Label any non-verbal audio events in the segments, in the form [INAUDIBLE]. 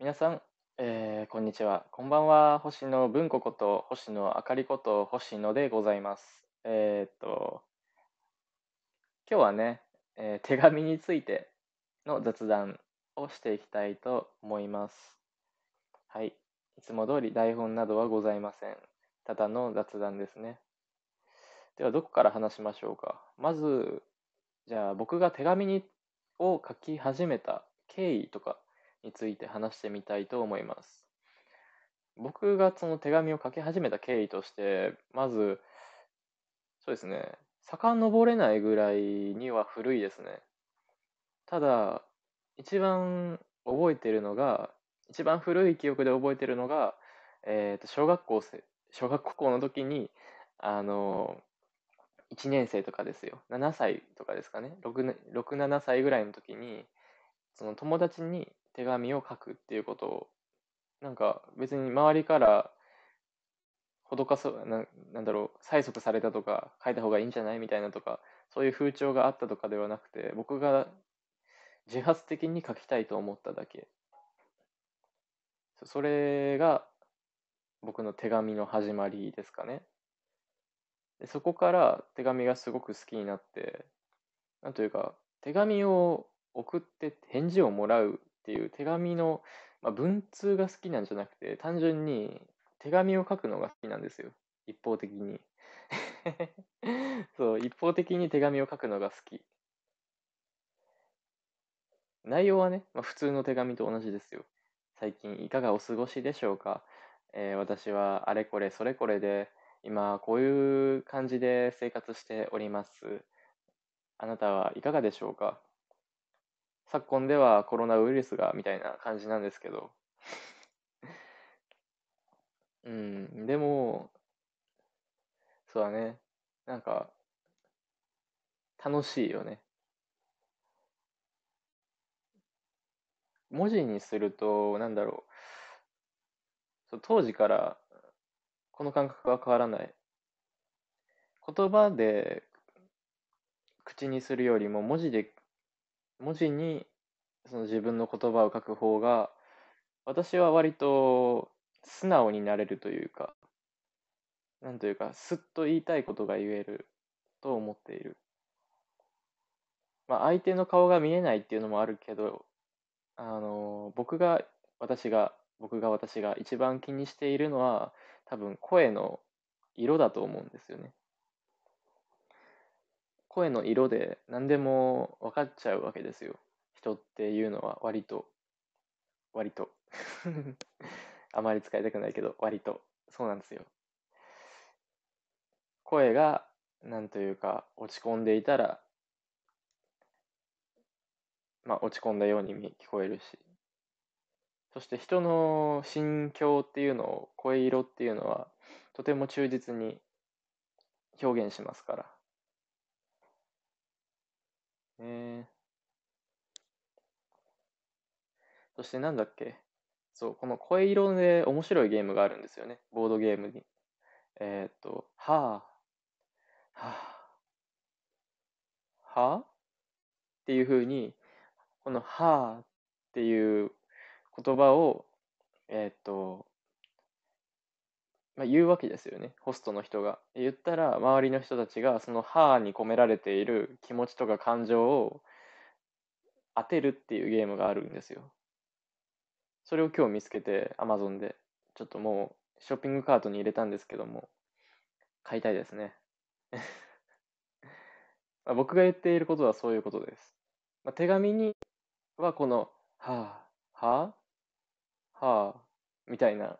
皆さん、えーこんにちは。こんばんは。星野文子こと星野あかりこと星野でございます。えーっと、今日はね、えー手紙についての雑談をしていきたいと思います。はい。いつも通り台本などはございません。ただの雑談ですね。では、どこから話しましょうか。まず、じゃあ僕が手紙にを書き始めた経緯とかについて話してみたいと思います。僕がその手紙を書き始めた経緯として、まず、そうですね、遡れないぐらいには古いですね。ただ、一番覚えてるのが、一番古い記憶で覚えてるのが、えーと、小学校生、小学校の時に、あの、1年生とかですよ。7歳とかですかね。6ね、6、7歳ぐらいの時に、その友達に手紙を書くっていうことを、なんか別に周りから施かそう、な、なんだろう、催促されたとか、書いた方がいいんじゃないみたいなとか、そういう風潮があったとかではなくて、僕が自発的に書きたいと思っただけ。そそれが僕の手紙の始まりですかね。でそこから手紙がすごく好きになって、なんというか、手紙を送って返事をもらうっていう手紙の、まあ、文通が好きなんじゃなくて、単純に手紙を書くのが好きなんですよ。一方的に。[LAUGHS] そう、一方的に手紙を書くのが好き。内容はね、まあ、普通の手紙と同じですよ。最近いかがお過ごしでしょうか、えー私はあれこれそれこれで、今こういう感じで生活しております。あなたはいかがでしょうか？昨今ではコロナウイルスがみたいな感じなんですけど。うん、でも、そうだね。なんか、楽しいよね。文字にすると、なんだろう。そう当時からこの感覚は変わらない。言葉で口にするよりも文字で、文字にその自分の言葉を書く方が、私は割と素直になれるというか、なんというか、すっと言いたいことが言えると思っている。まあ、相手の顔が見えないっていうのもあるけど、あの、僕が、私が、僕が私が一番気にしているのは、多分声の色だと思うんですよね。声の色で何でも分かっちゃうわけですよ。人っていうのは割と、割と。[LAUGHS] あまり使いたくないけど、割と。そうなんですよ。声が、なんというか、落ち込んでいたら、まあ、落ち込んだように聞こえるし。そして人の心境っていうのを、声色っていうのは、とても忠実に表現しますから。ね。そしてなんだっけ？そう、この声色で面白いゲームがあるんですよね。ボードゲームに。えーっと、はあ、はあ、はあ？っていう風に、このはあっていう言葉を、えーっと、まあ、言うわけですよね。ホストの人が。言ったら、周りの人たちが、そのはあに込められている気持ちとか感情を当てるっていうゲームがあるんですよ。それを今日見つけて、Amazon で、ちょっともう、ショッピングカートに入れたんですけども、買いたいですね。[LAUGHS] ま僕が言っていることはそういうことです。まあ、手紙にはこの、はあ、はあ、はあ、みたいな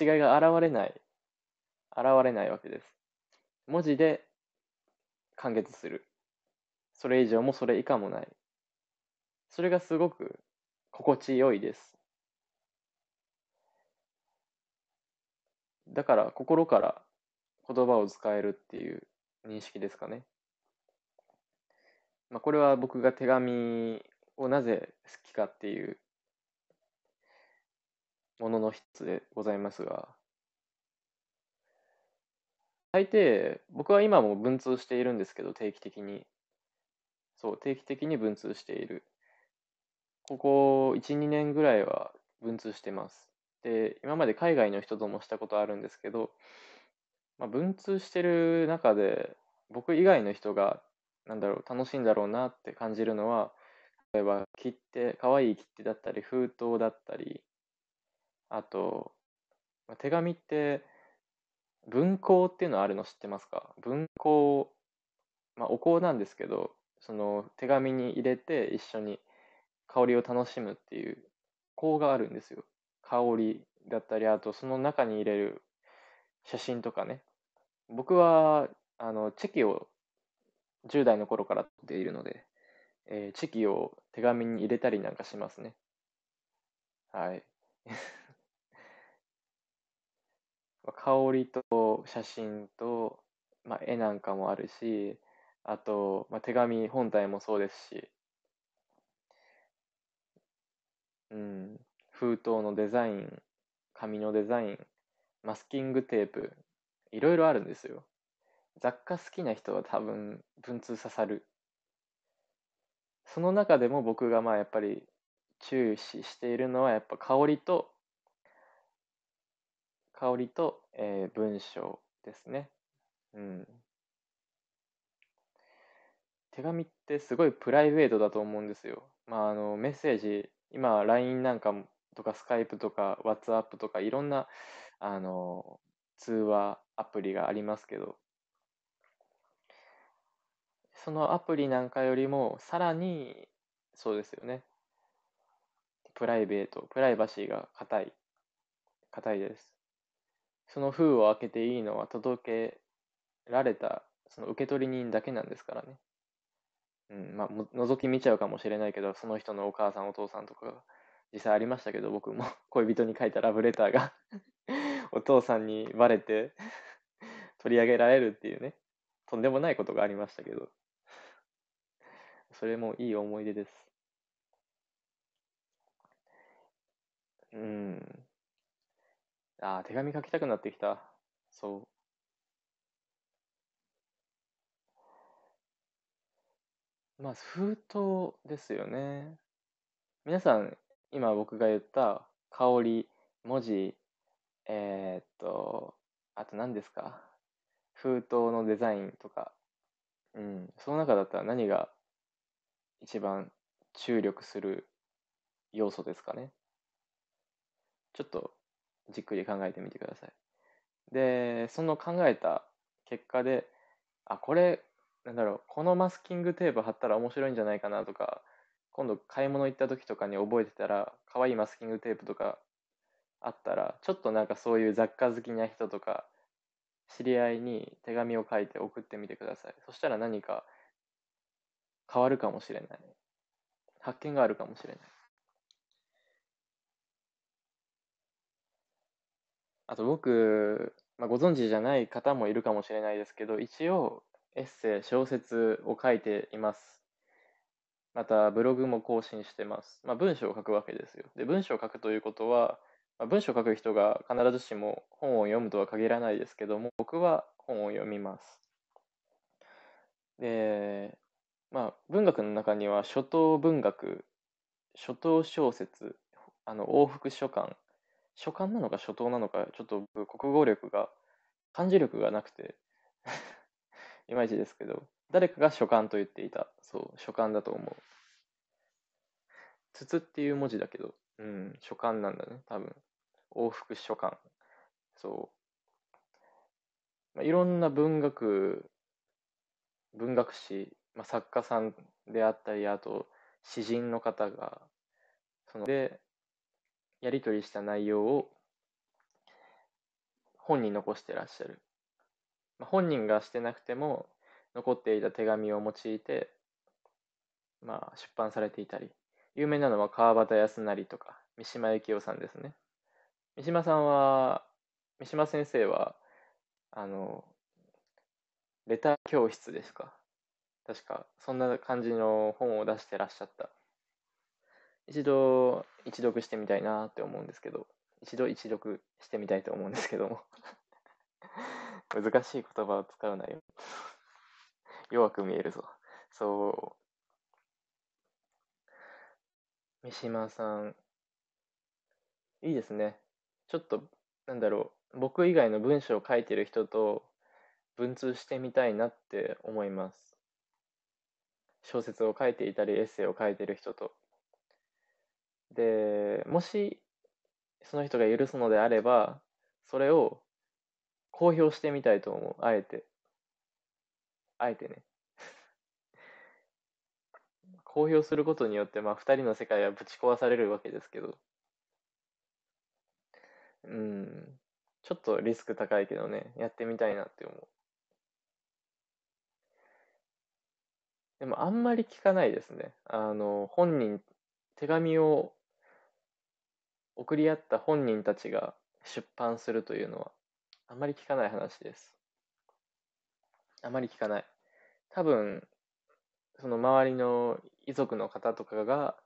違いが現れない、現れないわけです。文字で完結する。それ以上もそれ以下もない。それがすごく心地よいです。だから心から言葉を使えるっていう認識ですかね。まあ、これは僕が手紙をなぜ好きかっていうものの一つでございますが、大抵僕は今も文通しているんですけど、定期的に。そう、定期的に文通している。ここ1、2年ぐらいは文通してます。で、今まで海外の人ともしたことあるんですけど、まあ、文通してる中で、僕以外の人が、なんだろう、楽しいんだろうなって感じるのは、例えば切手、可愛い切手だったり、封筒だったり、あと、まあ手紙って、文庫っていうのあるの知ってますか？文庫、まあ、お香なんですけど、その手紙に入れて一緒に香りを楽しむっていう香があるんですよ。香りだったり、あとその中に入れる写真とかね。僕は、あの、チェキを10代の頃から撮っているので、えー、チェキを手紙に入れたりなんかしますね。はい。香りと写真と、まあ、絵なんかもあるし、あと、まあ、手紙本体もそうですし、うん、封筒のデザイン、紙のデザイン、マスキングテープ、いろいろあるんですよ。雑貨好きな人は多分文通刺さる。その中でも僕がまあやっぱり注視しているのはやっぱ香りと香りと、えー、文章ですね。うん。手紙ってすごいプライベートだと思うんですよ。まあ、あの、メッセージ、今、LINE なんかとか、Skype とか、WhatsApp とか、いろんな、あの、通話アプリがありますけど、そのアプリなんかよりも、さらに、そうですよね。プライベート、プライバシーが硬い、硬いです。その封を開けていいのは届けられた、その受取人だけなんですからね。うん、まあ、覗き見ちゃうかもしれないけど、その人のお母さん、お父さんとかが実際ありましたけど、僕も [LAUGHS] 恋人に書いたラブレターが [LAUGHS] お父さんにバレて取り上げられるっていうね、とんでもないことがありましたけど、それもいい思い出です。うん。ああ、手紙書きたくなってきた。そう。まあ、封筒ですよね。皆さん、今僕が言った香り、文字、えーっと、あと何ですか？封筒のデザインとか、うん、その中だったら何が一番注力する要素ですかね？ちょっとじっくり考えてみてください。で、その考えた結果で、あ、これ、なんだろう、このマスキングテープ貼ったら面白いんじゃないかなとか、今度買い物行った時とかに覚えてたら、可愛いマスキングテープとかあったら、ちょっとなんかそういう雑貨好きな人とか、知り合いに手紙を書いて送ってみてください。そしたら何か変わるかもしれない。発見があるかもしれない。あと僕、まあ、ご存知じゃない方もいるかもしれないですけど、一応エッセイ、小説を書いています。また、ブログも更新してます。まあ、文章を書くわけですよ。で、文章を書くということは、まあ、文章を書く人が必ずしも本を読むとは限らないですけども、僕は本を読みます。で、まあ、文学の中には初等文学、初等小説、あの往復書簡初漢なのか初等なのか、ちょっと国語力が、漢字力がなくて [LAUGHS] いまいちですけど、誰かが書簡と言っていた。そう、書簡だと思う。筒っていう文字だけど、うん、書簡なんだね、多分。往復書簡。そう。まあ、いろんな文学、文学史、まあ、作家さんであったり、あと、詩人の方が、そので、やり取りした内容を本に残してらっしゃる。本人がしてなくても残っていた手紙を用いて、まあ、出版されていたり、有名なのは川端康成とか三島由紀夫さんですね。三島さんは、三島先生は、あの、レター教室ですか。確か、そんな感じの本を出してらっしゃった。一度一読してみたいなって思うんですけど、一度一読してみたいと思うんですけども [LAUGHS] 難しい言葉を使うなよ弱く見えるぞ。そう。三島さん、いいですね。ちょっと、なんだろう、僕以外の文章を書いてる人と文通してみたいなって思います。小説を書いていたり、エッセイを書いてる人と。で、もし、その人が許すのであれば、それを公表してみたいと思う。あえて。あえてね。[LAUGHS] 公表することによって、まあ、二人の世界はぶち壊されるわけですけど。うん。ちょっとリスク高いけどね、やってみたいなって思う。でも、あんまり聞かないですね。あの、本人、手紙を送り合った本人たちが出版するというのは、あまり聞かない話です。あまり聞かない。多分、その周りの遺族の方とかが、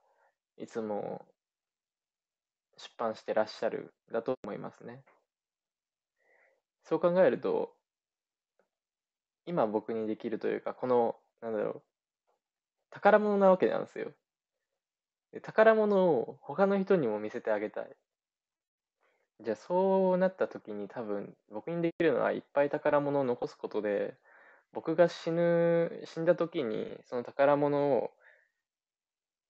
いつも出版してらっしゃるだと思いますね。そう考えると、今僕にできるというか、この、なんだろう、宝物なわけなんですよ。で宝物を他の人にも見せてあげたい。じゃあそうなった時に多分僕にできるのはいっぱい宝物を残すことで、僕が死ぬ、死んだ時にその宝物を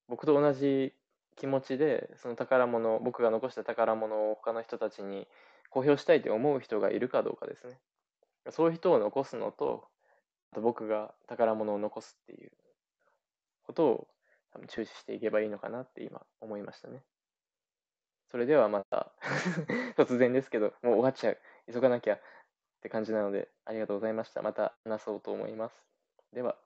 僕と同じ気持ちでその宝物、僕が残した宝物を他の人たちに公表したいと思う人がいるかどうかですね。そういう人を残すのと、あと僕が宝物を残すっていうことを多分注視していけばいいのかなって今思いましたね。それではまた [LAUGHS] 突然ですけど、もう終わっちゃう。急がなきゃって感じなので、ありがとうございました。また話そうと思います。では。